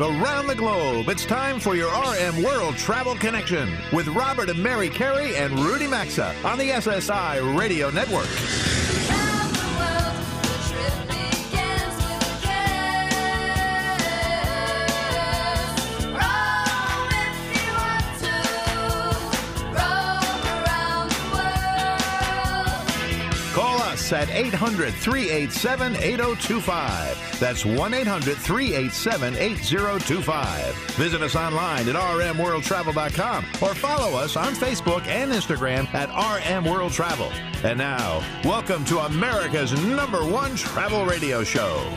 Live around the globe, it's time for your RM World Travel Connection with Robert and Mary Carey and Rudy Maxa on the SSI Radio Network. Call us at 800 387 8025. That's 1 800 387 8025. Visit us online at rmworldtravel.com or follow us on Facebook and Instagram at RM World Travel. And now, welcome to America's number one travel radio show.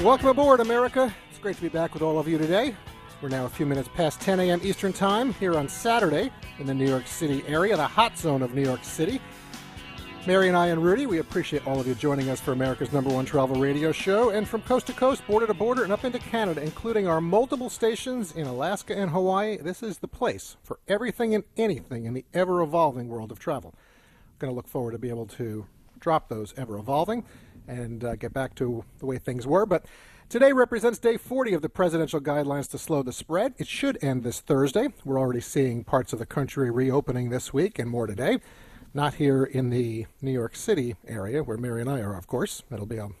Welcome aboard, America. It's great to be back with all of you today. We're now a few minutes past 10 a.m. Eastern Time here on Saturday in the New York City area, the hot zone of New York City. Mary and I and Rudy, we appreciate all of you joining us for America's number one travel radio show and from coast to coast, border to border, and up into Canada, including our multiple stations in Alaska and Hawaii. This is the place for everything and anything in the ever evolving world of travel. Going to look forward to be able to drop those ever evolving and uh, get back to the way things were. But today represents day 40 of the presidential guidelines to slow the spread. It should end this Thursday. We're already seeing parts of the country reopening this week and more today. Not here in the New York City area, where Mary and I are, of course. That'll be um,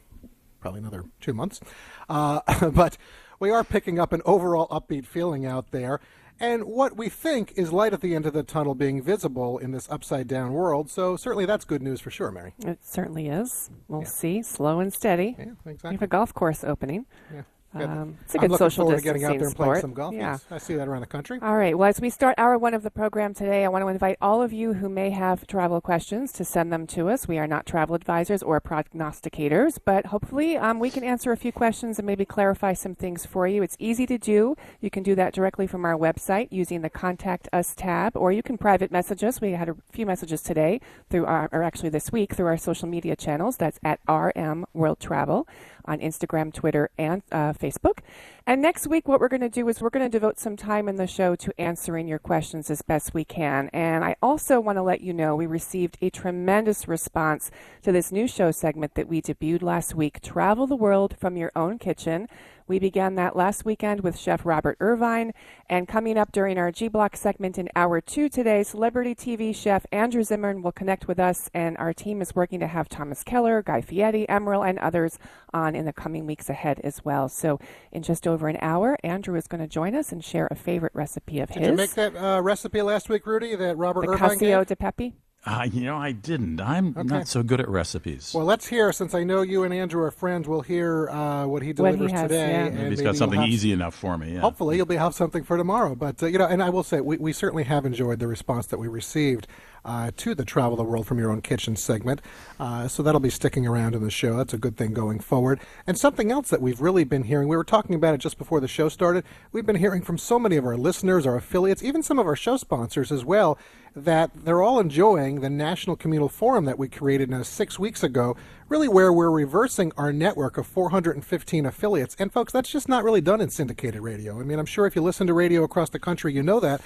probably another two months. Uh, but we are picking up an overall upbeat feeling out there. And what we think is light at the end of the tunnel being visible in this upside down world. So, certainly that's good news for sure, Mary. It certainly is. We'll see. Slow and steady. Yeah, exactly. We have a golf course opening. Yeah. Um, it's a I'm good looking social forward to getting out distancing there and playing sport. some golf. Yeah. Yes, I see that around the country. All right. Well, as we start hour one of the program today, I want to invite all of you who may have travel questions to send them to us. We are not travel advisors or prognosticators, but hopefully um, we can answer a few questions and maybe clarify some things for you. It's easy to do. You can do that directly from our website using the Contact Us tab, or you can private message us. We had a few messages today through our, or actually this week through our social media channels. That's at RM World Travel on Instagram, Twitter, and uh, Facebook. And next week, what we're going to do is we're going to devote some time in the show to answering your questions as best we can. And I also want to let you know we received a tremendous response to this new show segment that we debuted last week Travel the World from Your Own Kitchen. We began that last weekend with Chef Robert Irvine. And coming up during our G Block segment in hour two today, celebrity TV chef Andrew Zimmern will connect with us. And our team is working to have Thomas Keller, Guy Fieri, Emeril, and others on in the coming weeks ahead as well. So, in just over an hour, Andrew is going to join us and share a favorite recipe of Did his. you make that uh, recipe last week, Rudy, that Robert the Irvine Casio gave? de Pepe? Uh, you know, I didn't. I'm Okay. not so good at recipes. Well, let's hear, since I know you and Andrew are friends, we'll hear uh, what he What he delivers has, today. yeah. and Maybe he's maybe got something you'll have- easy enough for me. Yeah. Hopefully, you'll be have something for tomorrow. But uh, you know, and I will say, we, we certainly have enjoyed the response that we received uh, to the Travel the World from Your Own Kitchen segment. Uh, so that'll be sticking around in the show. That's a good thing going forward. And something else that we've really been hearing, we were talking about it just before the show started. We've been hearing from so many of our listeners, our affiliates, even some of our show sponsors as well, that they're all enjoying the National Communal Forum that we created now six weeks ago, really where we're reversing our network of 415 affiliates. And folks, that's just not really done in syndicated radio. I mean, I'm sure if you listen to radio across the country, you know that.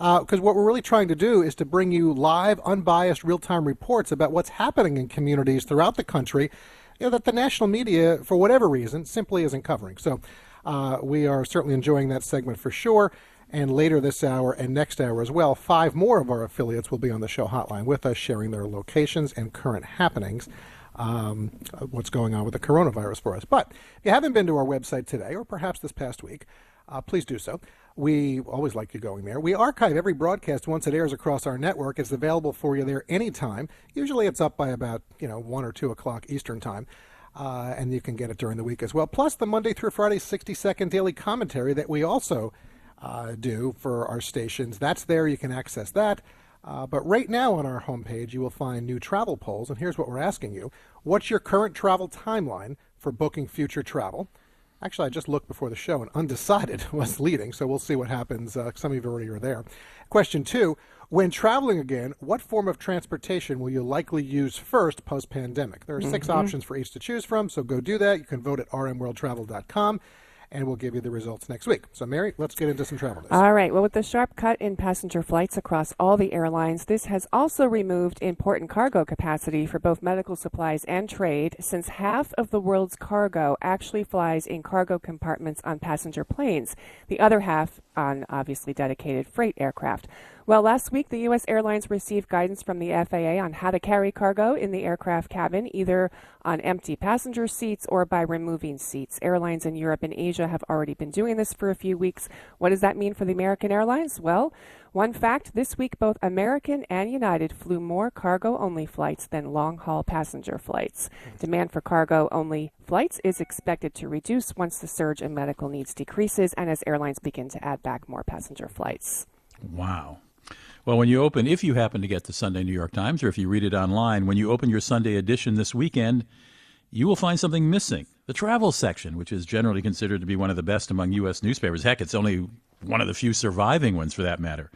Because what we're really trying to do is to bring you live, unbiased, real time reports about what's happening in communities throughout the country you know, that the national media, for whatever reason, simply isn't covering. So uh, we are certainly enjoying that segment for sure. And later this hour and next hour as well, five more of our affiliates will be on the show hotline with us, sharing their locations and current happenings. Um, what's going on with the coronavirus for us. But if you haven't been to our website today, or perhaps this past week, uh, please do so. We always like you going there. We archive every broadcast once it airs across our network. It's available for you there anytime. Usually it's up by about, you know, 1 or 2 o'clock Eastern Time. Uh, and you can get it during the week as well. Plus the Monday through Friday 60 second daily commentary that we also uh, do for our stations. That's there. You can access that. Uh, but right now on our homepage, you will find new travel polls. And here's what we're asking you What's your current travel timeline for booking future travel? Actually, I just looked before the show and undecided was leading, so we'll see what happens. Uh, some of you already are there. Question two When traveling again, what form of transportation will you likely use first post pandemic? There are 6 options for each to choose from, so go do that. You can vote at rmworldtravel.com. and we'll give you the results next week. So, Mary, let's get into some travel news. All right. Well, with the sharp cut in passenger flights across all the airlines, this has also removed important cargo capacity for both medical supplies and trade, since half of the world's cargo actually flies in cargo compartments on passenger planes, the other half on obviously dedicated freight aircraft. Well, last week, the U.S. airlines received guidance from the FAA on how to carry cargo in the aircraft cabin, either on empty passenger seats or by removing seats. Airlines in Europe and Asia have already been doing this for a few weeks. What does that mean for the American Airlines? Well, one fact this week, both American and United flew more cargo only flights than long haul passenger flights. Demand for cargo only flights is expected to reduce once the surge in medical needs decreases and as airlines begin to add back more passenger flights. Wow. Well, when you open, if you happen to get the Sunday New York Times or if you read it online, when you open your Sunday edition this weekend, you will find something missing. The travel section, which is generally considered to be one of the best among U.S. newspapers. Heck, it's only one of the few surviving ones for that matter.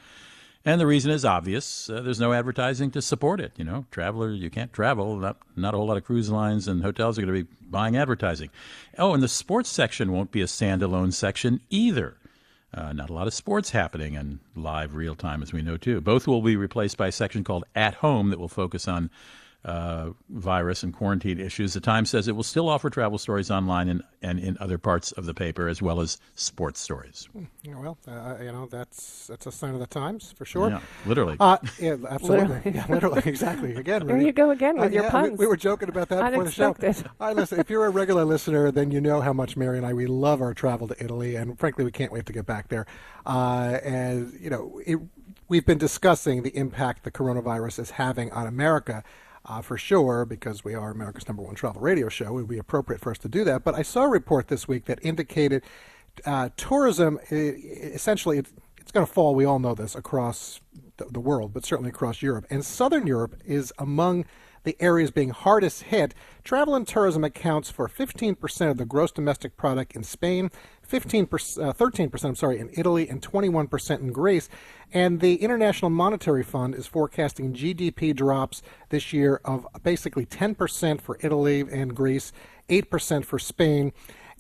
And the reason is obvious. Uh, there's no advertising to support it. You know, traveler, you can't travel. Not, not a whole lot of cruise lines and hotels are going to be buying advertising. Oh, and the sports section won't be a standalone section either. Uh, not a lot of sports happening in live real time, as we know, too. Both will be replaced by a section called At Home that will focus on uh, virus and quarantine issues. The Times says it will still offer travel stories online and, and in other parts of the paper, as well as sports stories. Well, uh, you know that's that's a sign of the times for sure. Yeah, literally. Uh, yeah, absolutely. literally. yeah, literally, exactly. Again, there you go again with uh, your yeah, puns. We, we, were joking about that before the show. All right, listen, if you're a regular listener, then you know how much Mary and I we love our travel to Italy, and frankly, we can't wait to get back there. Uh, and you know, it, we've been discussing the impact the coronavirus is having on America uh, for sure, because we are America's number one travel radio show. It would be appropriate for us to do that. But I saw a report this week that indicated uh, tourism, essentially, it's going to fall, we all know this, across the, the world, but certainly across Europe. And Southern Europe is among the areas being hardest hit. Travel and tourism accounts for 15% of the gross domestic product in Spain, 15 uh, 13% I'm sorry in Italy and 21% in Greece and the International Monetary Fund is forecasting GDP drops this year of basically 10% for Italy and Greece 8% for Spain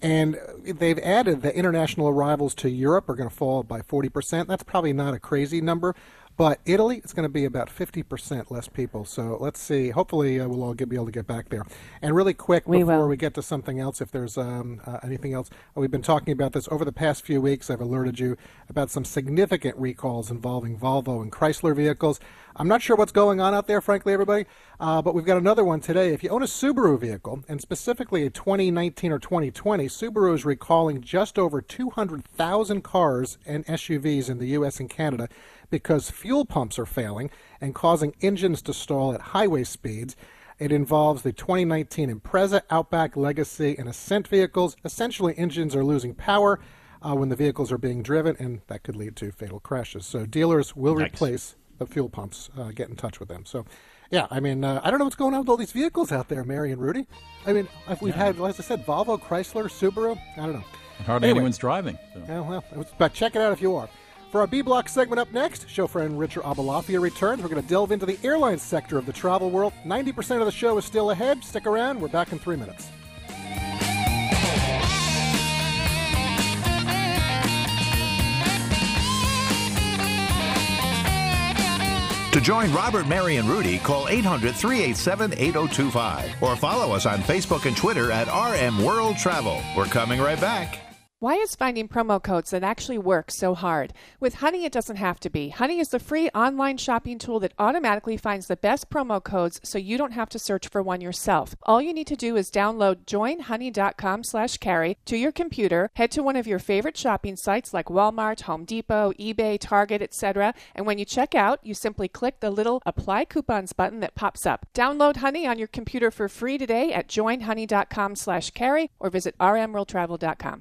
and they've added that international arrivals to Europe are going to fall by 40%. That's probably not a crazy number, but Italy, it's going to be about 50% less people. So let's see. Hopefully, uh, we'll all get, be able to get back there. And really quick, we before will. we get to something else, if there's um, uh, anything else, uh, we've been talking about this over the past few weeks. I've alerted you about some significant recalls involving Volvo and Chrysler vehicles. I'm not sure what's going on out there, frankly, everybody, uh, but we've got another one today. If you own a Subaru vehicle, and specifically a 2019 or 2020, Subaru is recalling just over 200,000 cars and SUVs in the U.S. and Canada because fuel pumps are failing and causing engines to stall at highway speeds. It involves the 2019 Impreza, Outback, Legacy, and Ascent vehicles. Essentially, engines are losing power uh, when the vehicles are being driven, and that could lead to fatal crashes. So, dealers will Nice. replace the fuel pumps, uh, get in touch with them. So, yeah, I mean, uh, I don't know what's going on with all these vehicles out there, Mary and Rudy. I mean, if we've had, as I said, Volvo, Chrysler, Subaru. I don't know. Hardly Anyway. anyone's driving. so. Yeah, well, but check it out if you are. For our B Block segment up next, show friend Richard Aboulafia returns. We're going to delve into the airline sector of the travel world. 90% of the show is still ahead. Stick around. We're back in three minutes. To join Robert, Mary, and Rudy, call 800 387 8025 or follow us on Facebook and Twitter at RM World Travel. We're coming right back. Why is finding promo codes that actually work so hard? With Honey, it doesn't have to be. Honey is the free online shopping tool that automatically finds the best promo codes so you don't have to search for one yourself. All you need to do is download joinhoney.com slash carey to your computer, head to one of your favorite shopping sites like Walmart, Home Depot, eBay, Target, etc. And when you check out, you simply click the little apply coupons button that pops up. Download Honey on your computer for free today at joinhoney.com slash carey or visit rmworldtravel.com.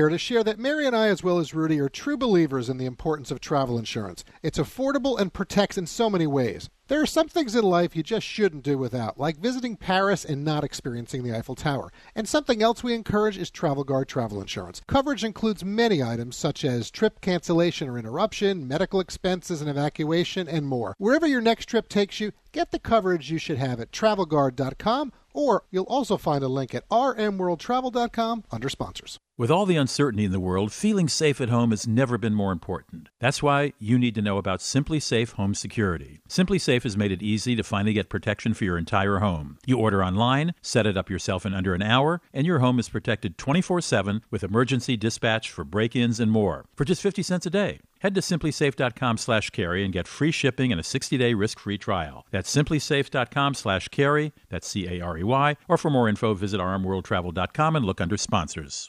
here to share that Mary and I, as well as Rudy, are true believers in the importance of travel insurance. It's affordable and protects in so many ways. There are some things in life you just shouldn't do without, like visiting Paris and not experiencing the Eiffel Tower. And something else we encourage is Travel Guard travel insurance. Coverage includes many items such as trip cancellation or interruption, medical expenses and evacuation, and more. Wherever your next trip takes you, get the coverage you should have at travelguard.com or you'll also find a link at rmworldtravel.com under sponsors. With all the uncertainty in the world, feeling safe at home has never been more important. That's why you need to know about SimpliSafe Home Security. Has made it easy to finally get protection for your entire home. You order online, set it up yourself in under an hour, and your home is protected 24/7 with emergency dispatch for break-ins and more for just 50 cents a day. Head to simplisafe.com/carey and get free shipping and a 60-day risk-free trial. That's simplisafe.com/carey. That's C A R E Y. Or for more info, visit rmworldtravel.com and look under sponsors.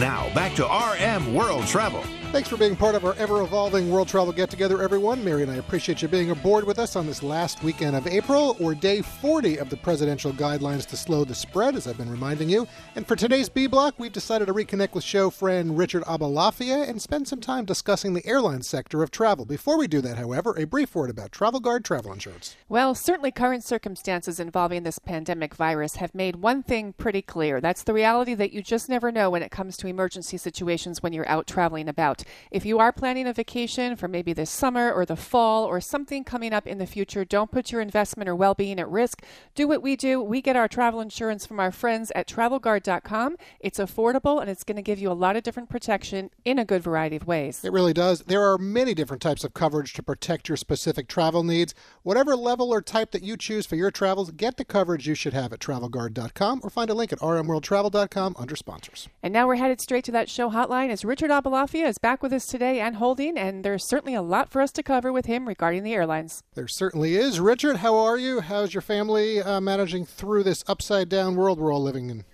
Now, back to RM World Travel. Thanks for being part of our ever evolving World Travel Get Together, everyone. Mary and I appreciate you being aboard with us on this last weekend of April, or day 40 of the presidential guidelines to slow the spread, as I've been reminding you. And for today's B block, we've decided to reconnect with show friend Richard Aboulafia and spend some time discussing the airline sector of travel. Before we do that, however, a brief word about Travel Guard travel insurance. Well, certainly current circumstances involving this pandemic virus have made one thing pretty clear. That's the reality that you just never know when it comes to emergency situations when you're out traveling about. If you are planning a vacation for maybe this summer or the fall or something coming up in the future, don't put your investment or well being at risk. Do what we do. We get our travel insurance from our friends at travelguard.com. It's affordable and it's going to give you a lot of different protection in a good variety of ways. It really does. There are many different types of coverage to protect your specific travel needs. Whatever level or type that you choose for your travels, get the coverage you should have at travelguard.com or find a link at rmworldtravel.com under sponsors. And now we're headed straight to that show hotline as Richard Aboulafia is back with us today and holding, and there's certainly a lot for us to cover with him regarding the airlines. There certainly is. Richard, how are you? How's your family uh, managing through this upside down world we're all living in?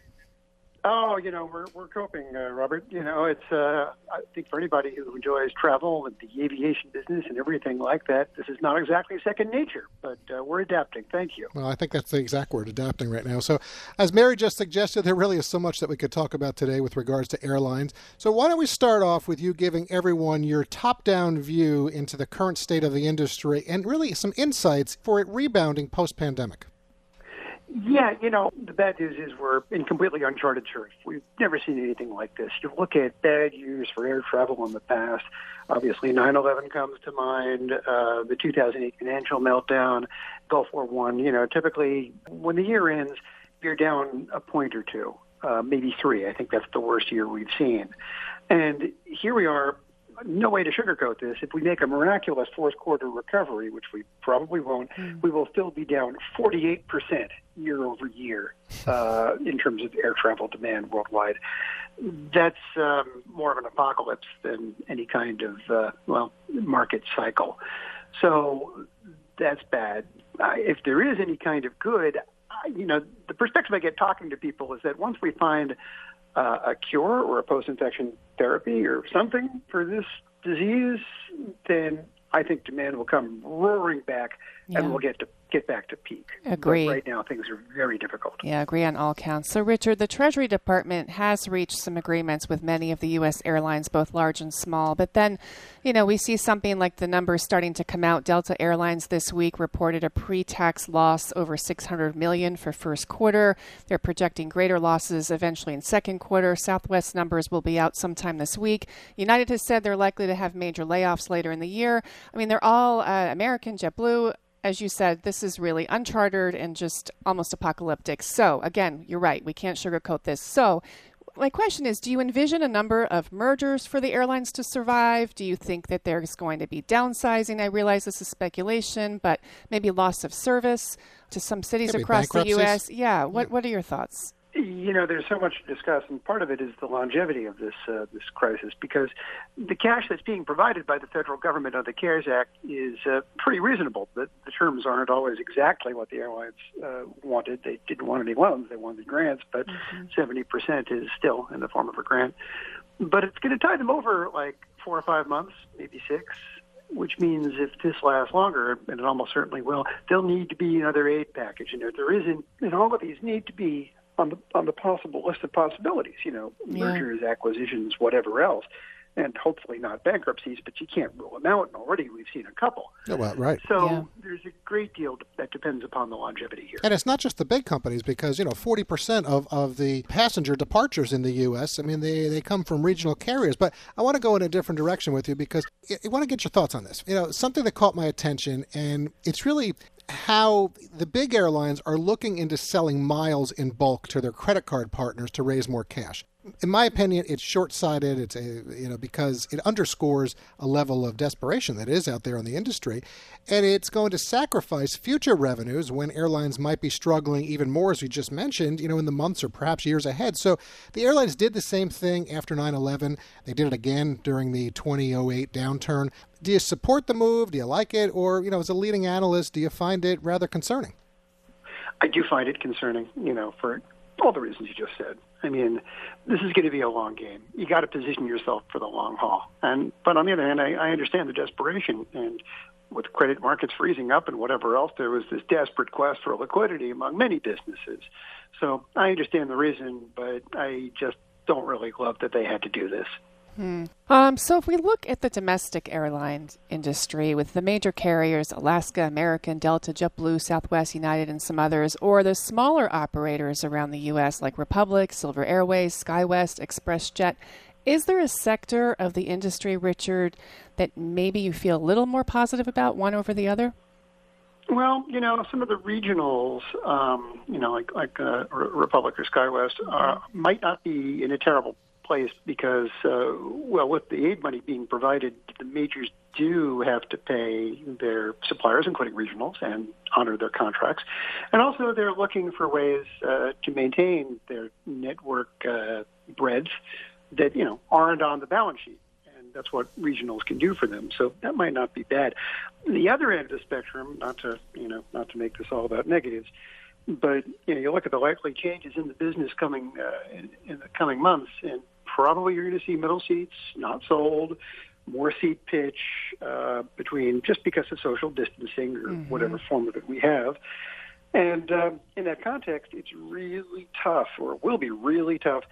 Oh, you know, we're we're coping, uh, Robert. You know, it's uh, I think for anybody who enjoys travel and the aviation business and everything like that, this is not exactly second nature, but uh, we're adapting. Thank you. Well, I think that's the exact word, adapting right now. So, as Mary just suggested, there really is so much that we could talk about today with regards to airlines. So, why don't we start off with you giving everyone your top-down view into the current state of the industry and really some insights for it rebounding post-pandemic. Yeah, you know, the bad news is we're in completely uncharted turf. We've never seen anything like this. You look at bad years for air travel in the past. Obviously, 9/11 comes to mind. Uh, the 2008 financial meltdown, Gulf War One. You know, typically when the year ends, you're down a point or two, uh, maybe three. I think that's the worst year we've seen. And here we are no way to sugarcoat this. If we make a miraculous fourth quarter recovery, which we probably won't, mm. we will still be down 48% year over year uh, in terms of air travel demand worldwide. That's um, more of an apocalypse than any kind of, uh, well, market cycle. So that's bad. Uh, if there is any kind of good, I, you know, the perspective I get talking to people is that once we find uh, a cure or a post-infection therapy or something for this disease, then I think demand will come roaring back, yeah. and we'll get to get back to peak. Agree. But right now, things are very difficult. Yeah, agree on all counts. So, Richard, the Treasury Department has reached some agreements with many of the U.S. airlines, both large and small. But then, you know, we see something like the numbers starting to come out. Delta Airlines this week reported a pre-tax loss over 600 million for first quarter. They're projecting greater losses eventually in second quarter. Southwest numbers will be out sometime this week. United has said they're likely to have major layoffs later in the year. I mean, they're all uh, American, JetBlue as you said, this is really uncharted and just almost apocalyptic. So, again, you're right. We can't sugarcoat this. So, my question is Do you envision a number of mergers for the airlines to survive? Do you think that there's going to be downsizing? I realize this is speculation, but maybe loss of service to some cities across the U.S. Yeah. What, yeah. what are your thoughts? You know, there's so much to discuss, and part of it is the longevity of this uh, this crisis because the cash that's being provided by the federal government under the CARES Act is uh, pretty reasonable. The, the terms aren't always exactly what the airlines uh, wanted. They didn't want any loans; they wanted grants, but mm-hmm. 70 percent is still in the form of a grant. But it's going to tie them over like four or five months, maybe six, which means if this lasts longer, and it almost certainly will, there'll need to be another aid package. And if there isn't, and all of these need to be on the on the possible list of possibilities. You know, yeah. mergers, acquisitions, whatever else, and hopefully not bankruptcies. But you can't rule them out, and already we've seen a couple. Oh, well, right. So yeah. there's a great deal that depends upon the longevity here. And it's not just the big companies because you know 40 percent of of the passenger departures in the U.S. I mean they they come from regional carriers. But I want to go in a different direction with you because I want to get your thoughts on this. You know, something that caught my attention, and it's really how the big airlines are looking into selling miles in bulk to their credit card partners to raise more cash in my opinion, it's short-sighted. It's a, you know because it underscores a level of desperation that is out there in the industry, and it's going to sacrifice future revenues when airlines might be struggling even more, as we just mentioned, you know, in the months or perhaps years ahead. So the airlines did the same thing after 9/11. They did it again during the 2008 downturn. Do you support the move? Do you like it, or you know, as a leading analyst, do you find it rather concerning? I do find it concerning, you know, for all the reasons you just said. I mean, this is going to be a long game. You got to position yourself for the long haul. And but on the other hand, I, I understand the desperation and with credit markets freezing up and whatever else, there was this desperate quest for liquidity among many businesses. So I understand the reason, but I just don't really love that they had to do this. Hmm. Um, so, if we look at the domestic airline industry with the major carriers, Alaska, American, Delta, JetBlue, Southwest, United, and some others, or the smaller operators around the U.S. like Republic, Silver Airways, SkyWest, ExpressJet, is there a sector of the industry, Richard, that maybe you feel a little more positive about, one over the other? Well, you know, some of the regionals, um, you know, like like uh, Republic or SkyWest, uh, might not be in a terrible place because, uh, well, with the aid money being provided, the majors do have to pay their suppliers, including regionals, and honor their contracts. And also, they're looking for ways uh, to maintain their network uh, breadth that you know aren't on the balance sheet. And that's what regionals can do for them. So that might not be bad. The other end of the spectrum, not to you know, not to make this all about negatives, but you know, you look at the likely changes in the business coming uh, in, in the coming months, and probably you're going to see middle seats not sold, more seat pitch uh, between just because of social distancing or mm-hmm. whatever form of it we have. And um, in that context, it's really tough, or will be really tough,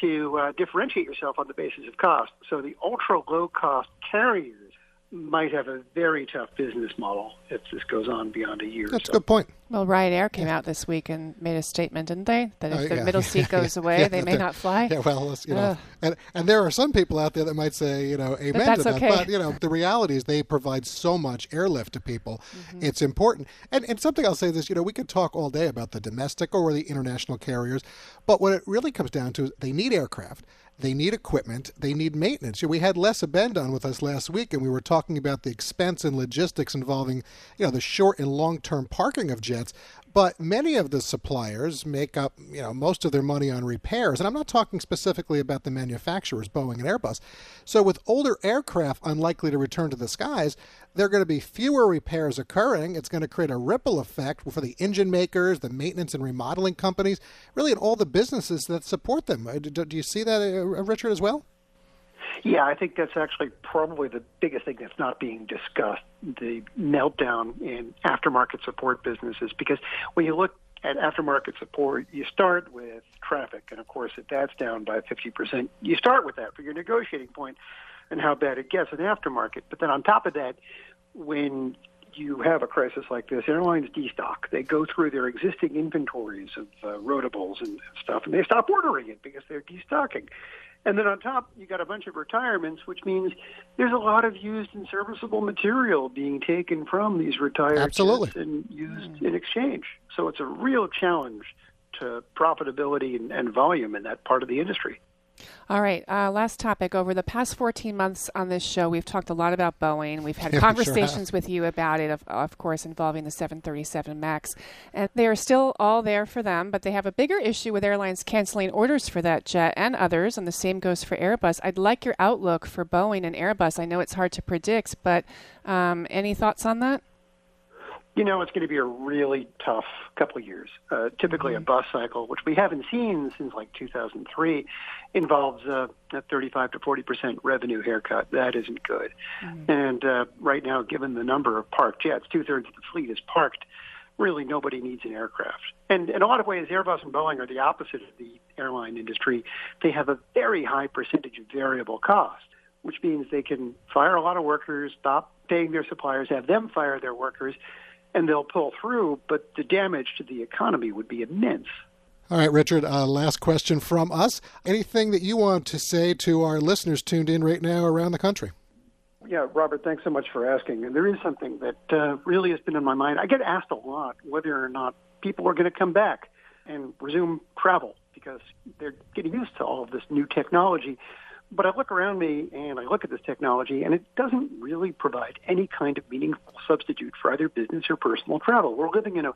to uh, differentiate yourself on the basis of cost. So the ultra low cost carriers might have a very tough business model if this goes on beyond a year. That's so. a good point. Well, Ryanair came out this week and made a statement, didn't they? That if uh, the yeah. middle seat goes away, yeah, they may not fly. Yeah, well, you know, and and there are some people out there that might say, you know, amen but to that. Okay. But you know, the reality is they provide so much airlift to people. Mm-hmm. It's important. And and something I'll say this, you know, we could talk all day about the domestic or the international carriers, but what it really comes down to is they need aircraft they need equipment. They need maintenance. We had Les Abend on with us last week, and we were talking about the expense and logistics involving, you know, the short and long-term parking of jets. But many of the suppliers make up, you know, most of their money on repairs, and I'm not talking specifically about the manufacturers, Boeing and Airbus. So with older aircraft unlikely to return to the skies, there are going to be fewer repairs occurring. It's going to create a ripple effect for the engine makers, the maintenance and remodeling companies, really, and all the businesses that support them. Uh, do you see that, uh, Richard, as well? Yeah, I think that's actually probably the biggest thing that's not being discussed the meltdown in aftermarket support businesses. Because when you look at aftermarket support, you start with traffic, and of course, if that's down by 50%, you start with that for your negotiating point and how bad it gets in aftermarket. But then on top of that, when you have a crisis like this, airlines destock. They go through their existing inventories of uh, rotables and stuff, and they stop ordering it because they're destocking. And then on top, you got a bunch of retirements, which means there's a lot of used and serviceable material being taken from these retired Absolutely. and used in exchange. So it's a real challenge to profitability and, and volume in that part of the industry. All right, uh, last topic. Over the past 14 months on this show, we've talked a lot about Boeing. We've had Yeah, we sure conversations with you about it, of, of course, involving the 737 MAX. And they are still all there for them, but they have a bigger issue with airlines canceling orders for that jet and others, and the same goes for Airbus. I'd like your outlook for Boeing and Airbus. I know it's hard to predict, but um, any thoughts on that? You know, it's going to be a really tough couple of years. Uh, typically, a bus cycle, which we haven't seen since like 2003, involves uh, a 35 to 40 percent revenue haircut. That isn't good. And uh, right now, given the number of parked jets, two thirds of the fleet is parked. Really, nobody needs an aircraft. And in a lot of ways, Airbus and Boeing are the opposite of the airline industry. They have a very high percentage of variable cost, which means they can fire a lot of workers, stop paying their suppliers, have them fire their workers, and they'll pull through, but the damage to the economy would be immense. All right, Richard, uh, last question from us. Anything that you want to say to our listeners tuned in right now around the country? Yeah, Robert, thanks so much for asking. And there is something that uh, really has been in my mind. I get asked a lot whether or not people are going to come back and resume travel because they're getting used to all of this new technology. But I look around me and I look at this technology, and it doesn't really provide any kind of meaningful substitute for either business or personal travel. We're living in a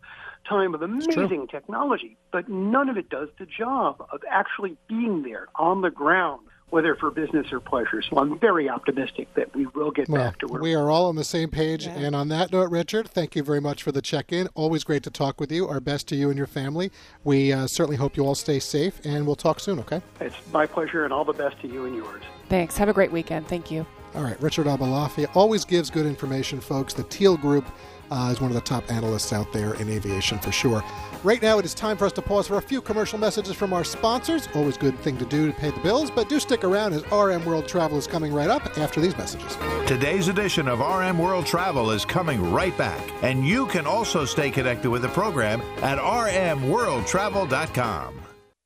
time of amazing technology, but none of it does the job of actually being there on the ground, whether for business or pleasure. So I'm very optimistic that we will get Well, back to where we are all on the same page. And on that note, Richard, thank you very much for the check in. Always great to talk with you. Our best to you and your family. We uh, certainly hope you all stay safe, and we'll talk soon, okay? It's my pleasure, and all the best to you and yours. Thanks. Have a great weekend. Thank you. All right, Richard Aboulafia always gives good information, folks. The Teal Group uh, is one of the top analysts out there in aviation for sure. Right now, it is time for us to pause for a few commercial messages from our sponsors. Always good thing to do to pay the bills, but do stick around as RM World Travel is coming right up after these messages. Today's edition of RM World Travel is coming right back, and you can also stay connected with the program at rmworldtravel.com.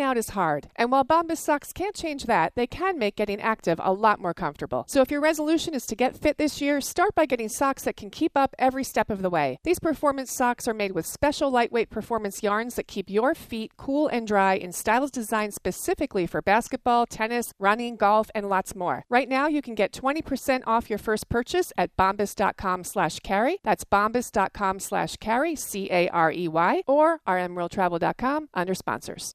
out is hard, and while Bombas socks can't change that, they can make getting active a lot more comfortable. So if your resolution is to get fit this year, start by getting socks that can keep up every step of the way. These performance socks are made with special lightweight performance yarns that keep your feet cool and dry in styles designed specifically for basketball, tennis, running, golf, and lots more. Right now, you can get 20% off your first purchase at bombas.com slash carey. That's bombas.com slash carey, C-A-R-E-Y, or rmworldtravel.com under sponsors.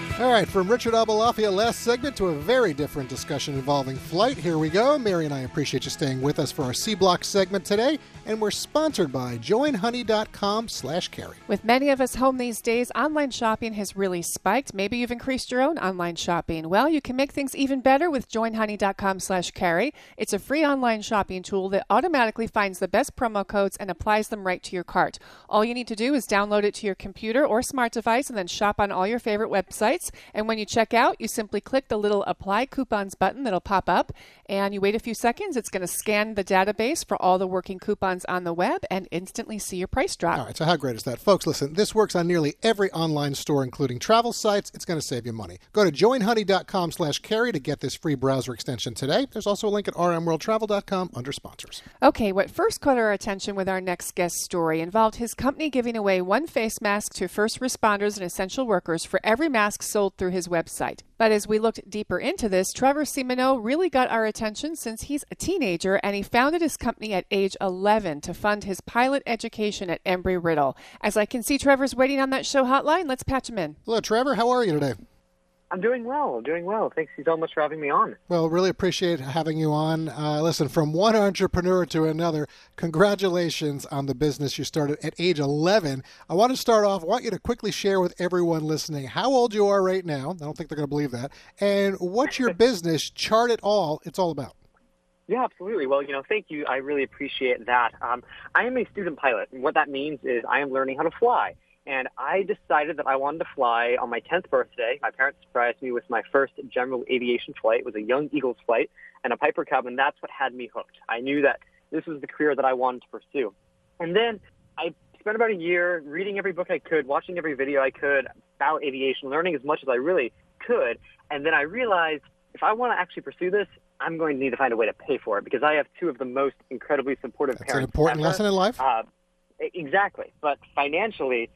All right, from Richard Aboulafia last segment to a very different discussion involving flight. Here we go. Mary and I appreciate you staying with us for our C Block segment today, and we're sponsored by joinhoney.com slash carey. With many of us home these days, online shopping has really spiked. Maybe you've increased your own online shopping. Well, you can make things even better with joinhoney.com slash carey. It's a free online shopping tool that automatically finds the best promo codes and applies them right to your cart. All you need to do is download it to your computer or smart device and then shop on all your favorite websites. And when you check out, you simply click the little apply coupons button that'll pop up and you wait a few seconds. It's going to scan the database for all the working coupons on the web and instantly see your price drop. All right, so how great is that? Folks, listen, this works on nearly every online store, including travel sites. It's going to save you money. Go to joinhoney.com slash carey to get this free browser extension today. There's also a link at rmworldtravel.com under sponsors. Okay, what first caught our attention with our next guest story involved his company giving away one face mask to first responders and essential workers for every mask sold through his website. But as we looked deeper into this, Trevor Simoneau really got our attention since he's a teenager and he founded his company at age 11 to fund his pilot education at Embry Riddle. As I can see Trevor's waiting on that show hotline, let's patch him in. Hello, Trevor. How are you today? I'm doing well, doing well. Thanks so much for having me on. Well, really appreciate having you on. Uh, listen, from one entrepreneur to another, congratulations on the business you started at age 11. I want to start off, I want you to quickly share with everyone listening how old you are right now. I don't think they're going to believe that. And what's your business, Chart It All, it's all about. Yeah, absolutely. Well, you know, thank you. I really appreciate that. Um, I am a student pilot, and what that means is I am learning how to fly. And I decided that I wanted to fly on my 10th birthday. My parents surprised me with my first general aviation flight. It was a Young Eagles flight and a Piper Cub, and that's what had me hooked. I knew that this was the career that I wanted to pursue. And then I spent about a year reading every book I could, watching every video I could about aviation, learning as much as I really could. And then I realized if I want to actually pursue this, I'm going to need to find a way to pay for it because I have two of the most incredibly supportive That's an important ever. lesson in life. Uh, exactly. But financially,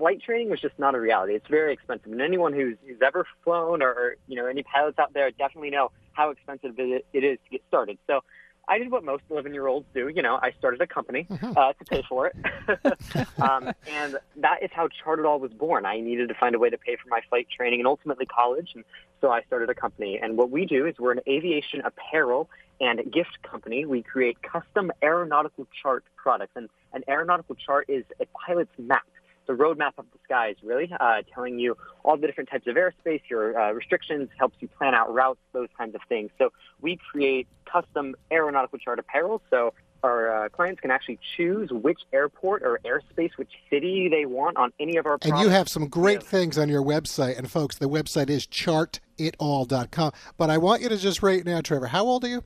flight training was just not a reality. It's very expensive, and anyone who's, who's ever flown or, or you know any pilots out there definitely know how expensive it it is to get started. So. I did what most 11 year olds do. You know, I started a company uh, to pay for it. um, and that is how Chart It All was born. I needed to find a way to pay for my flight training and ultimately college. And so I started a company. And what we do is we're an aviation apparel and gift company. We create custom aeronautical chart products. And an aeronautical chart is a pilot's map the roadmap of the skies, really, uh, telling you all the different types of airspace, your uh, restrictions, helps you plan out routes, those kinds of things. So we create custom aeronautical chart apparel. So our uh, clients can actually choose which airport or airspace, which city they want on any of our And products. you have some great things on your website. And folks, the website is chartitall.com. But I want you to just right now, Trevor, how old are you?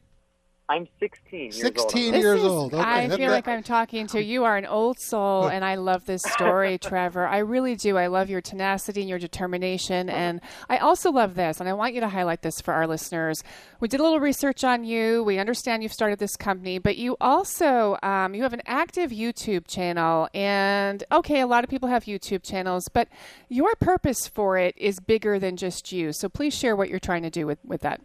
I'm 16 years 16 old. Years is- old. Okay, I feel that- like I'm talking to you. Are an old soul, and I love this story, Trevor. I really do. I love your tenacity and your determination, and I also love this. And I want you to highlight this for our listeners. We did a little research on you. We understand you've started this company, but you also um, you have an active YouTube channel. And okay, a lot of people have YouTube channels, but your purpose for it is bigger than just you. So please share what you're trying to do with with that.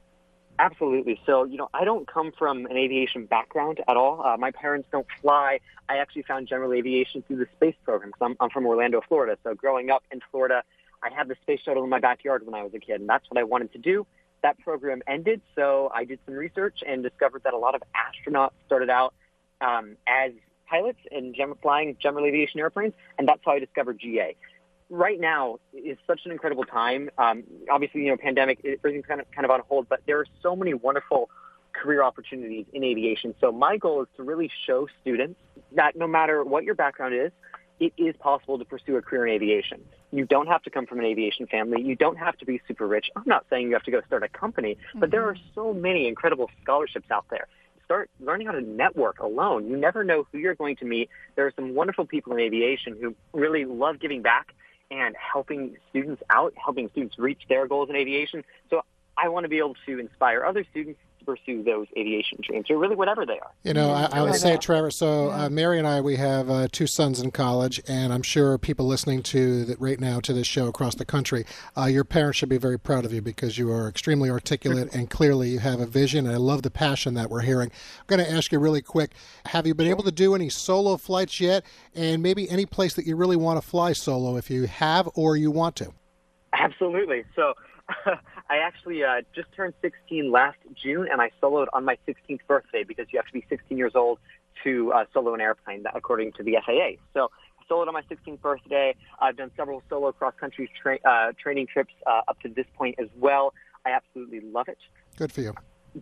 Absolutely. So, you know, I don't come from an aviation background at all. Uh, my parents don't fly. I actually found general aviation through the space program. So I'm, I'm from Orlando, Florida. So growing up in Florida, I had the space shuttle in my backyard when I was a kid, and that's what I wanted to do. That program ended, so I did some research and discovered that a lot of astronauts started out um, as pilots in gem- flying general aviation airplanes, and that's how I discovered GA right now is such an incredible time. Um, obviously, you know, pandemic, everything's kind of kind of on hold, but there are so many wonderful career opportunities in aviation. So my goal is to really show students that no matter what your background is, it is possible to pursue a career in aviation. You don't have to come from an aviation family. You don't have to be super rich. I'm not saying you have to go start a company, but there are so many incredible scholarships out there start learning how to network alone. You never know who you're going to meet. There are some wonderful people in aviation who really love giving back and helping students out, helping students reach their goals in aviation. So I want to be able to inspire other students pursue those aviation dreams, or really whatever they are. You know, I, I would say, Trevor. So uh, Mary and I, we have uh, two sons in college, and I'm sure people listening to that right now to this show across the country, uh, your parents should be very proud of you because you are extremely articulate and clearly you have a vision. And I love the passion that we're hearing. I'm going to ask you really quick: Have you been able to do any solo flights yet? And maybe any place that you really want to fly solo, if you have or you want to. Absolutely. So I actually uh, just turned 16 last June, and I soloed on my 16th birthday because you have to be 16 years old to uh, solo an airplane, according to the FAA. So I soloed on my 16th birthday. I've done several solo cross-country tra- uh, training trips uh, up to this point as well. I absolutely love it. Good for you.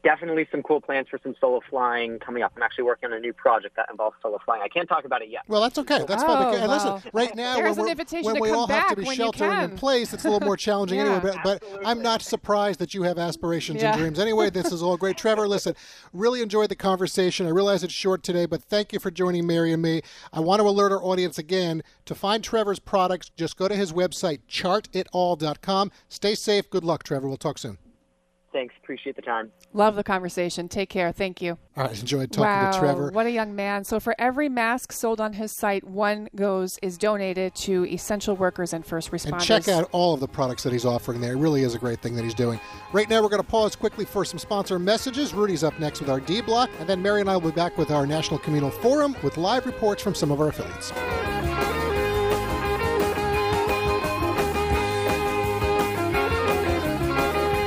Definitely some cool plans for some solo flying coming up. I'm actually working on a new project that involves solo flying. I can't talk about it yet. Well, that's okay. That's Oh, fine. Because, well. listen, right now There's when, an we're, invitation when to we come all have to be when sheltering in place, it's a little more challenging Yeah. anyway. But, but I'm not surprised that you have aspirations Yeah. and dreams. Anyway, this is all great. Trevor, listen, really enjoyed the conversation. I realize it's short today, but thank you for joining Mary and me. I want to alert our audience again to find Trevor's products. Just go to his website, chartitall.com. Stay safe. Good luck, Trevor. We'll talk soon. Thanks. Appreciate the time. Love the conversation. Take care. Thank you. All right, enjoyed talking wow, to Trevor. what a young man! So for every mask sold on his site, one goes is donated to essential workers and first responders. And check out all of the products that he's offering there. It really is a great thing that he's doing. Right now, we're going to pause quickly for some sponsor messages. Rudy's up next with our D block, and then Mary and I will be back with our National Communal Forum with live reports from some of our affiliates.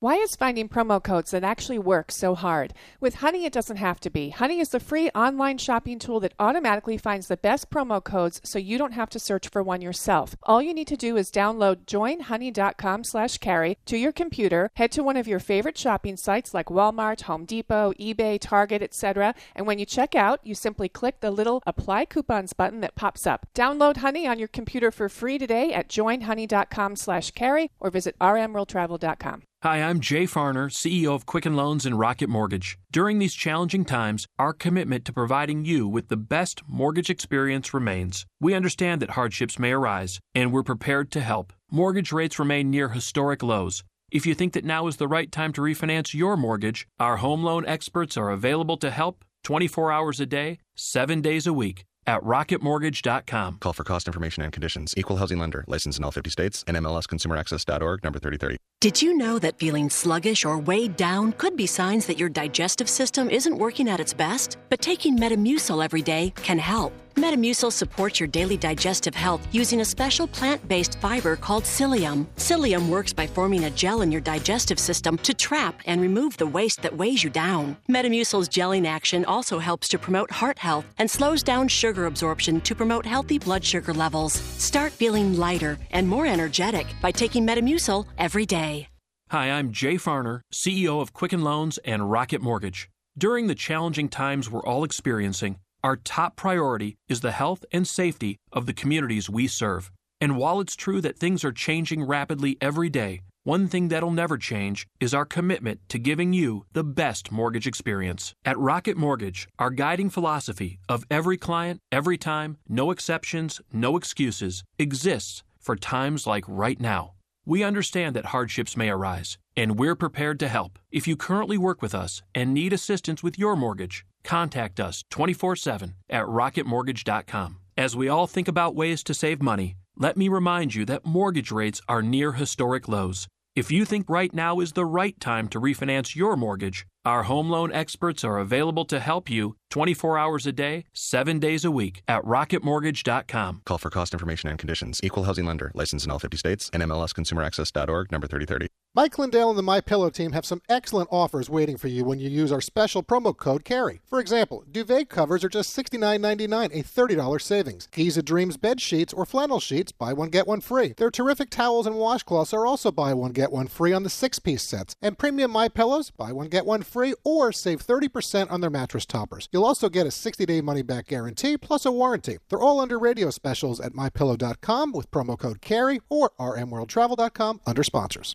Why is finding promo codes that actually work so hard? With Honey, it doesn't have to be. Honey is the free online shopping tool that automatically finds the best promo codes so you don't have to search for one yourself. All you need to do is download joinhoney.com slash carey to your computer, head to one of your favorite shopping sites like Walmart, Home Depot, eBay, Target, etc. And when you check out, you simply click the little apply coupons button that pops up. Download Honey on your computer for free today at joinhoney.com slash carey or visit rmworldtravel.com. Hi, I'm Jay Farner, CEO of Quicken Loans and Rocket Mortgage. During these challenging times, our commitment to providing you with the best mortgage experience remains. We understand that hardships may arise, and we're prepared to help. Mortgage rates remain near historic lows. If you think that now is the right time to refinance your mortgage, our home loan experts are available to help 24 hours a day, 7 days a week at rocketmortgage.com. Call for cost information and conditions. Equal housing lender. Licensed in all 50 states. And MLSconsumeraccess.org, Number 3030. Did you know that feeling sluggish or weighed down could be signs that your digestive system isn't working at its best? But taking Metamucil every day can help. Metamucil supports your daily digestive health using a special plant based fiber called psyllium. Psyllium works by forming a gel in your digestive system to trap and remove the waste that weighs you down. Metamucil's gelling action also helps to promote heart health and slows down sugar absorption to promote healthy blood sugar levels. Start feeling lighter and more energetic by taking Metamucil every day. Hi, I'm Jay Farner, CEO of Quicken Loans and Rocket Mortgage. During the challenging times we're all experiencing, our top priority is the health and safety of the communities we serve. And while it's true that things are changing rapidly every day, one thing that'll never change is our commitment to giving you the best mortgage experience. At Rocket Mortgage, our guiding philosophy of every client, every time, no exceptions, no excuses exists for times like right now. We understand that hardships may arise, and we're prepared to help. If you currently work with us and need assistance with your mortgage, contact us 24 7 at rocketmortgage.com. As we all think about ways to save money, let me remind you that mortgage rates are near historic lows. If you think right now is the right time to refinance your mortgage, our home loan experts are available to help you 24 hours a day, 7 days a week at rocketmortgage.com. Call for cost information and conditions. Equal housing lender. Licensed in all 50 states. NMLSconsumeraccess.org. Number 3030. Mike Lindell and the My Pillow team have some excellent offers waiting for you when you use our special promo code CAREY. For example, duvet covers are just $69.99, a $30 savings. Giza Dreams bed sheets or flannel sheets, buy one get one free. Their terrific towels and washcloths are also buy one get one free on the six-piece sets. And premium My Pillows, buy one get one free or save 30% on their mattress toppers. You'll also get a 60-day money-back guarantee plus a warranty. They're all under radio specials at mypillow.com with promo code CAREY or rmworldtravel.com under sponsors.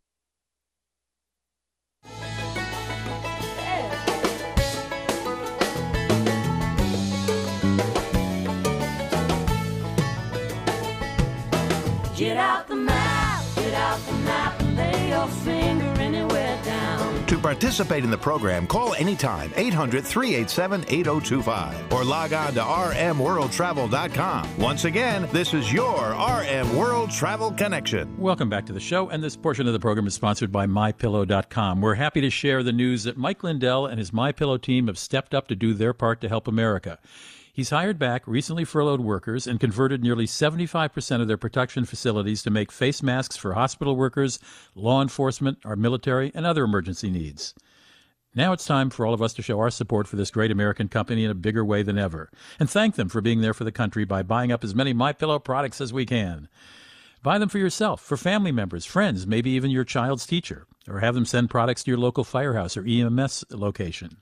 Get out the map, get out the map, and lay your finger participate in the program, call anytime 800 387 8025 or log on to rmworldtravel.com. Once again, this is your RM World Travel Connection. Welcome back to the show, and this portion of the program is sponsored by MyPillow.com. We're happy to share the news that Mike Lindell and his MyPillow team have stepped up to do their part to help America. He's hired back recently furloughed workers and converted nearly 75% of their production facilities to make face masks for hospital workers, law enforcement, our military, and other emergency needs. Now it's time for all of us to show our support for this great American company in a bigger way than ever, and thank them for being there for the country by buying up as many My Pillow products as we can. Buy them for yourself, for family members, friends, maybe even your child's teacher, or have them send products to your local firehouse or EMS location.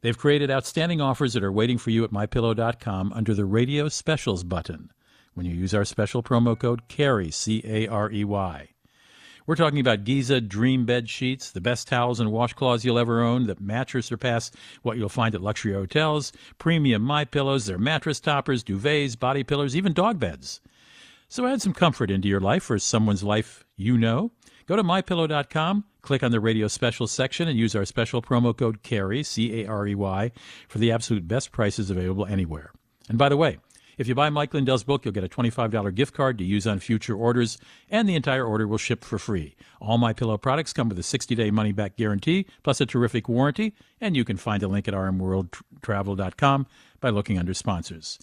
They've created outstanding offers that are waiting for you at mypillow.com under the radio specials button when you use our special promo code CAREY, C A R E Y. We're talking about Giza Dream Bed Sheets, the best towels and washcloths you'll ever own that match or surpass what you'll find at luxury hotels, premium My Pillows, their mattress toppers, duvets, body pillows, even dog beds. So add some comfort into your life or someone's life you know. Go to mypillow.com, click on the radio special section, and use our special promo code CAREY, C A R E Y, for the absolute best prices available anywhere. And by the way, If you buy Mike Lindell's book, you'll get a $25 gift card to use on future orders, and the entire order will ship for free. All My Pillow products come with a 60-day money-back guarantee, plus a terrific warranty, and you can find a link at rmworldtravel.com by looking under sponsors.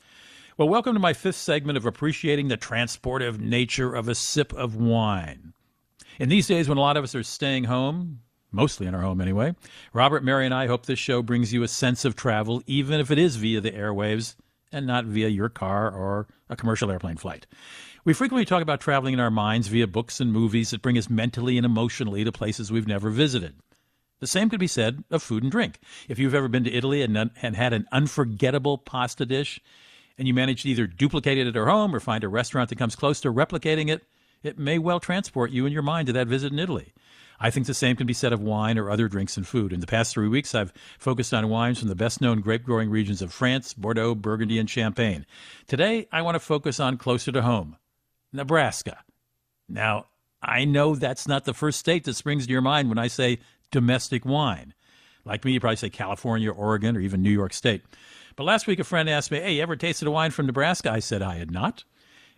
Well, welcome to my fifth segment of appreciating the transportive nature of a sip of wine. In these days when a lot of us are staying home, mostly in our home anyway, Robert, Mary, and I hope this show brings you a sense of travel, even if it is via the airwaves and not via your car or a commercial airplane flight. We frequently talk about traveling in our minds via books and movies that bring us mentally and emotionally to places we've never visited. The same could be said of food and drink. If you've ever been to Italy and, and had an unforgettable pasta dish, and you manage to either duplicate it at home or find a restaurant that comes close to replicating it, it may well transport you and your mind to that visit in Italy. I think the same can be said of wine or other drinks and food. In the past three weeks, I've focused on wines from the best known grape growing regions of France, Bordeaux, Burgundy, and Champagne. Today, I want to focus on closer to home Nebraska. Now, I know that's not the first state that springs to your mind when I say domestic wine. Like me, you probably say California, Oregon, or even New York State. But last week, a friend asked me, Hey, you ever tasted a wine from Nebraska? I said I had not.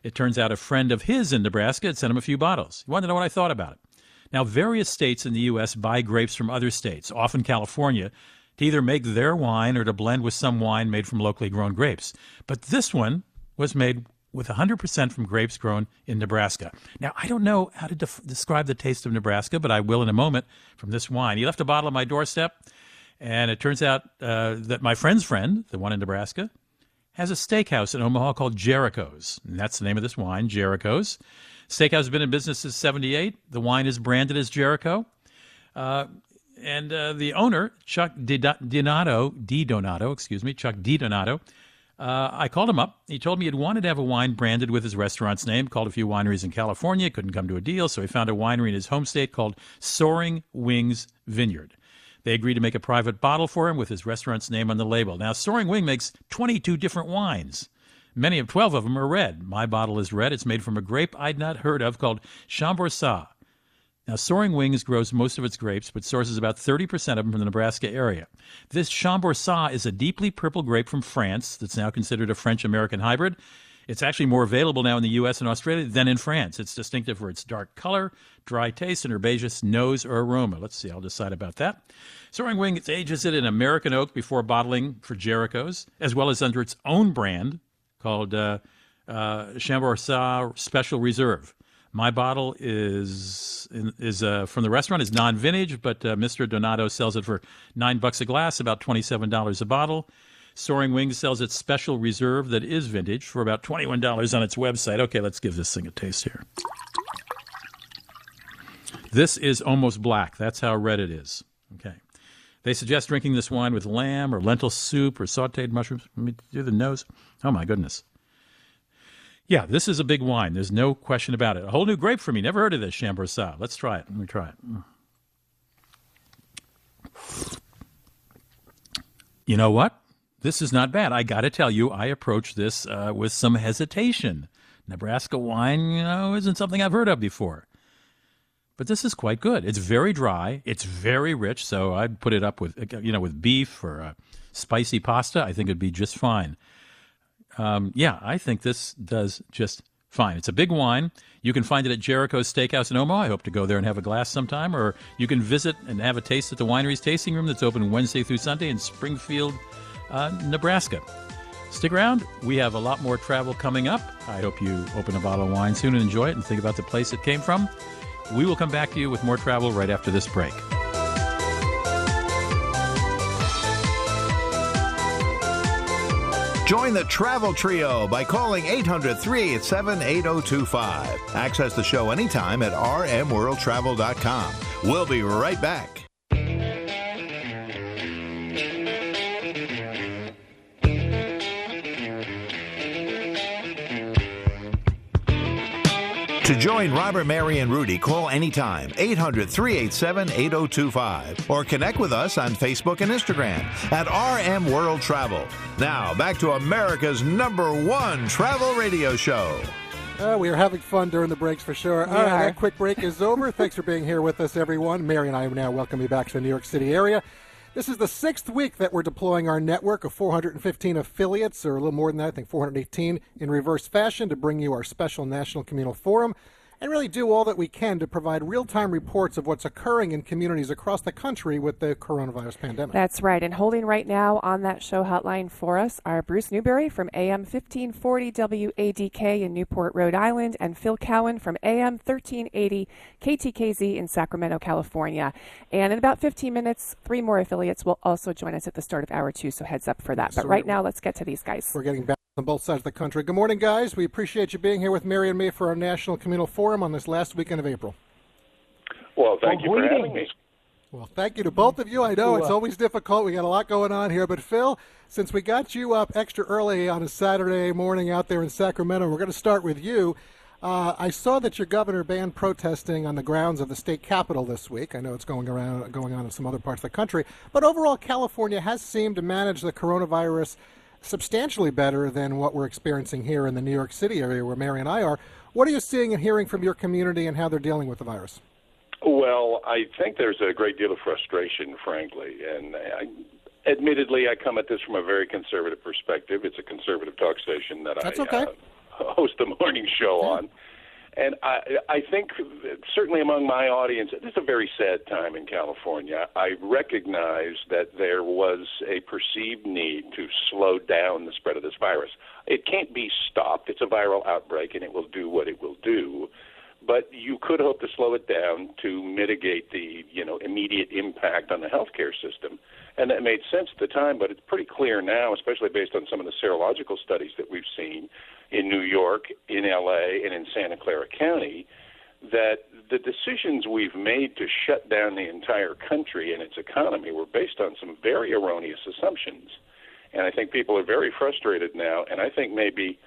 It turns out a friend of his in Nebraska had sent him a few bottles. He wanted to know what I thought about it. Now, various states in the U.S. buy grapes from other states, often California, to either make their wine or to blend with some wine made from locally grown grapes. But this one was made with 100% from grapes grown in Nebraska. Now, I don't know how to def- describe the taste of Nebraska, but I will in a moment from this wine. He left a bottle on my doorstep, and it turns out uh, that my friend's friend, the one in Nebraska, has a steakhouse in Omaha called Jericho's. And that's the name of this wine, Jericho's. Steakhouse has been in business since 78. The wine is branded as Jericho. Uh, and uh, the owner, Chuck Donato, Di Donato, excuse me, Chuck Di Donato, uh, I called him up. He told me he'd wanted to have a wine branded with his restaurant's name. Called a few wineries in California, couldn't come to a deal, so he found a winery in his home state called Soaring Wings Vineyard. They agreed to make a private bottle for him with his restaurant's name on the label. Now, Soaring Wing makes 22 different wines. Many of 12 of them are red. My bottle is red. It's made from a grape I'd not heard of called Chambourcin. Now, Soaring Wings grows most of its grapes, but sources about 30% of them from the Nebraska area. This Chambourcin is a deeply purple grape from France that's now considered a French American hybrid. It's actually more available now in the U.S. and Australia than in France. It's distinctive for its dark color, dry taste, and herbaceous nose or aroma. Let's see, I'll decide about that. Soaring Wings ages it in American oak before bottling for Jericho's, as well as under its own brand, called uh, uh, Special Reserve. My bottle is is uh, from the restaurant is non-vintage, but uh, Mr. Donato sells it for nine bucks a glass, about twenty-seven dollars a bottle. Soaring Wings sells its special reserve that is vintage for about twenty-one dollars on its website. Okay, let's give this thing a taste here. This is almost black. That's how red it is. Okay. They suggest drinking this wine with lamb or lentil soup or sauteed mushrooms. Let me do the nose. Oh my goodness. Yeah, this is a big wine. There's no question about it. A whole new grape for me. Never heard of this Chambourcin. Let's try it. Let me try it. Mm. You know what? This is not bad. I got to tell you, I approached this uh, with some hesitation. Nebraska wine, you know, isn't something I've heard of before but this is quite good. It's very dry. It's very rich. So I'd put it up with you know with beef or uh, spicy pasta. I think it'd be just fine. Um, yeah, I think this does just fine. It's a big wine. You can find it at Jericho's Steakhouse in Omaha. I hope to go there and have a glass sometime. Or you can visit and have a taste at the winery's tasting room that's open Wednesday through Sunday in Springfield, uh, Nebraska. Stick around. We have a lot more travel coming up. I hope you open a bottle of wine soon and enjoy it and think about the place it came from. We will come back to you with more travel right after this break. Join the Travel Trio by calling 800 387 8025. Access the show anytime at rmworldtravel.com. We'll be right back. To join Robert, Mary, and Rudy, call anytime 800 387 8025 or connect with us on Facebook and Instagram at RM World Travel. Now, back to America's number one travel radio show. Uh, we are having fun during the breaks for sure. We All right, are. that quick break is over. Thanks for being here with us, everyone. Mary and I are now welcome you back to the New York City area. This is the sixth week that we're deploying our network of 415 affiliates, or a little more than that, I think 418, in reverse fashion to bring you our special National Communal Forum and really do all that we can to provide real time reports of what's occurring in communities across the country with the coronavirus pandemic. That's right. And holding right now on that show hotline for us are Bruce Newbury from AM 1540 WADK in Newport, Rhode Island, and Phil Cowan from AM 1380 KTKZ in Sacramento, California. And in about 15 minutes, three more affiliates will also join us at the start of hour two, so heads up for that. But So right now, let's get to these guys. We're getting back on both sides of the country. Good morning, guys. We appreciate you being here with Mary and me for our National Communal Forum on this last weekend of April. Well, thank you for having me. Well, thank you to both of you. I know it's always difficult. We got a lot going on here, but Phil, since we got you up extra early on a Saturday morning out there in Sacramento, we're going to start with you. Uh, I saw that your governor banned protesting on the grounds of the state capitol this week. I know it's going around, going on in some other parts of the country, but overall, California has seemed to manage the coronavirus substantially better than what we're experiencing here in the New York City area where Mary and I are. What are you seeing and hearing from your community and how they're dealing with the virus? Well, I think there's a great deal of frustration, frankly, and I, admittedly, I come at this from a very conservative perspective. It's a conservative talk station that That's I okay. uh, host a morning show on. And I, I think certainly among my audience, this is a very sad time in California. I recognize that there was a perceived need to slow down the spread of this virus. It can't be stopped. It's a viral outbreak, and it will do what it will do. But you could hope to slow it down to mitigate the you know immediate impact on the healthcare system, and that made sense at the time. But it's pretty clear now, especially based on some of the serological studies that we've seen in New York, in LA, and in Santa Clara County, that the decisions we've made to shut down the entire country and its economy were based on some very erroneous assumptions. And I think people are very frustrated now, and I think maybe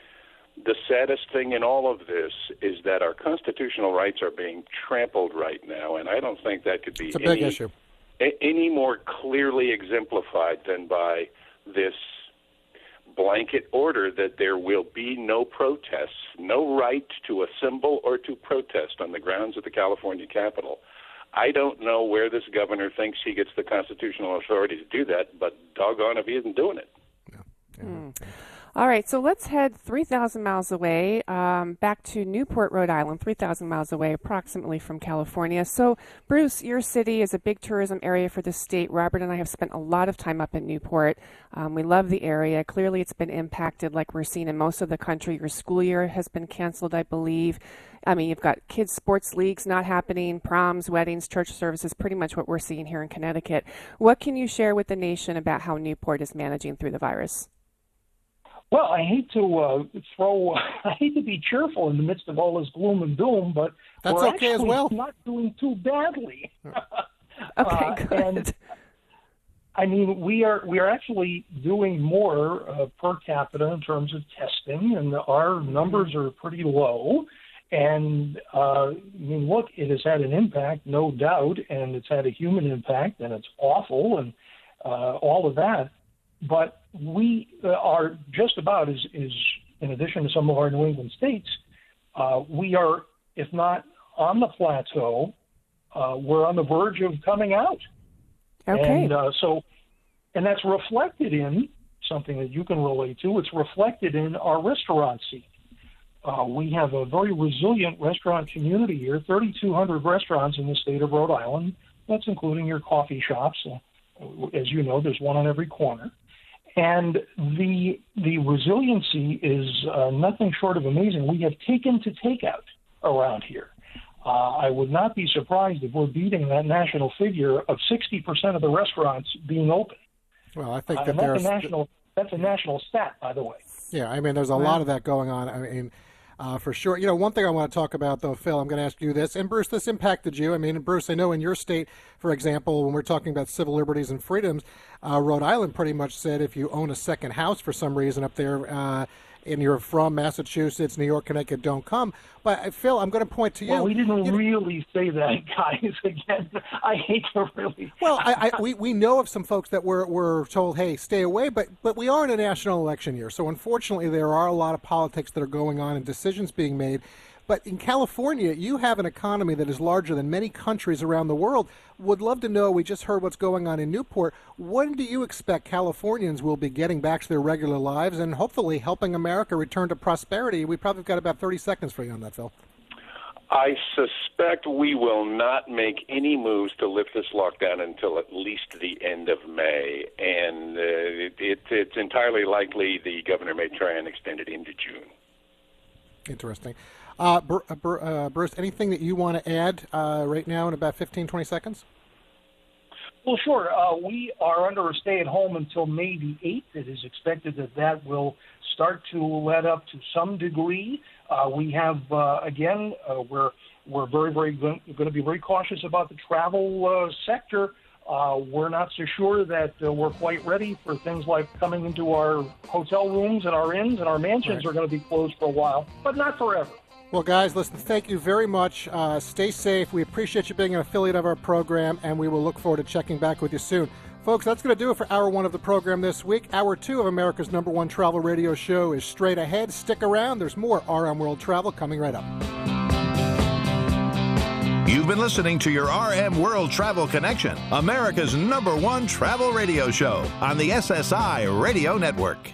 the saddest thing in all of this is that our constitutional rights are being trampled right now, and I don't think that could be It's a big any, issue. A- any more clearly exemplified than by this blanket order that there will be no protests, no right to assemble or to protest on the grounds of the California Capitol. I don't know where this governor thinks he gets the constitutional authority to do that, but doggone if he isn't doing it. Hmm. All right, so let's head 3,000 miles away um, back to Newport, Rhode Island, 3,000 miles away approximately from California. So, Bruce, your city is a big tourism area for the state. Robert and I have spent a lot of time up in Newport. Um, we love the area. Clearly, it's been impacted like we're seeing in most of the country. Your school year has been canceled, I believe. I mean, you've got kids' sports leagues not happening, proms, weddings, church services, pretty much what we're seeing here in Connecticut. What can you share with the nation about how Newport is managing through the virus? Well, I hate to uh, throw. I hate to be cheerful in the midst of all this gloom and doom, but That's we're okay as actually well. not doing too badly. Okay, Uh, good. and, I mean, we are we are actually doing more uh, per capita in terms of testing, and our numbers are pretty low. And uh, I mean, look, it has had an impact, no doubt, and it's had a human impact, and it's awful, and uh, all of that. But we uh, are just about as, is in addition to some of our New England states, uh, we are, if not on the plateau, uh, we're on the verge of coming out. Okay. And uh, so, and that's reflected in something that you can relate to. It's reflected in our restaurant scene. Uh, we have a very resilient restaurant community here 3,200 restaurants in the state of Rhode Island. That's including your coffee shops. Uh, as you know, there's one on every corner. And the the resiliency is uh, nothing short of amazing. We have taken to takeout around here. Uh, I would not be surprised if we're beating that national figure of 60% of the restaurants being open. Well, I think Uh, that and that's a national that's a national stat, by the way. Yeah, I mean, there's a lot of that going on. I mean, uh, for sure. You know, one thing I want to talk about, though, Phil, I'm going to ask you this, and Bruce, this impacted you. I mean, Bruce, I know in your state, for example, when we're talking about civil liberties and freedoms, uh, Rhode Island pretty much said if you own a second house for some reason up there, uh, and you're from Massachusetts, New York, Connecticut, don't come. But uh, Phil, I'm going to point to you. Well, we didn't really say that, guys. Again, I hate to really. Well, I, I, we, we know of some folks that were, were told, hey, stay away, but, but we are in a national election year. So unfortunately, there are a lot of politics that are going on and decisions being made. But in California, you have an economy that is larger than many countries around the world. Would love to know. We just heard what's going on in Newport. When do you expect Californians will be getting back to their regular lives and hopefully helping America return to prosperity? We probably got about 30 seconds for you on that, Phil. I suspect we will not make any moves to lift this lockdown until at least the end of May, and uh, it, it, it's entirely likely the governor may try and extend it into June. Interesting. Uh, uh, uh, Bruce, anything that you want to add uh, right now in about 15, 20 seconds? Well, sure. Uh, we are under a stay at home until May the 8th. It is expected that that will start to let up to some degree. Uh, we have, uh, again, uh, we're, we're very, very going to be very cautious about the travel uh, sector. Uh, we're not so sure that uh, we're quite ready for things like coming into our hotel rooms and our inns and our mansions Right. are going to be closed for a while, but not forever. Well, guys, listen, thank you very much. Uh, stay safe. We appreciate you being an affiliate of our program, and we will look forward to checking back with you soon. Folks, that's going to do it for hour one of the program this week. Hour two of America's number one travel radio show is straight ahead. Stick around. There's more RM World Travel coming right up. You've been listening to your RM World Travel Connection, America's number one travel radio show on the SSI Radio Network.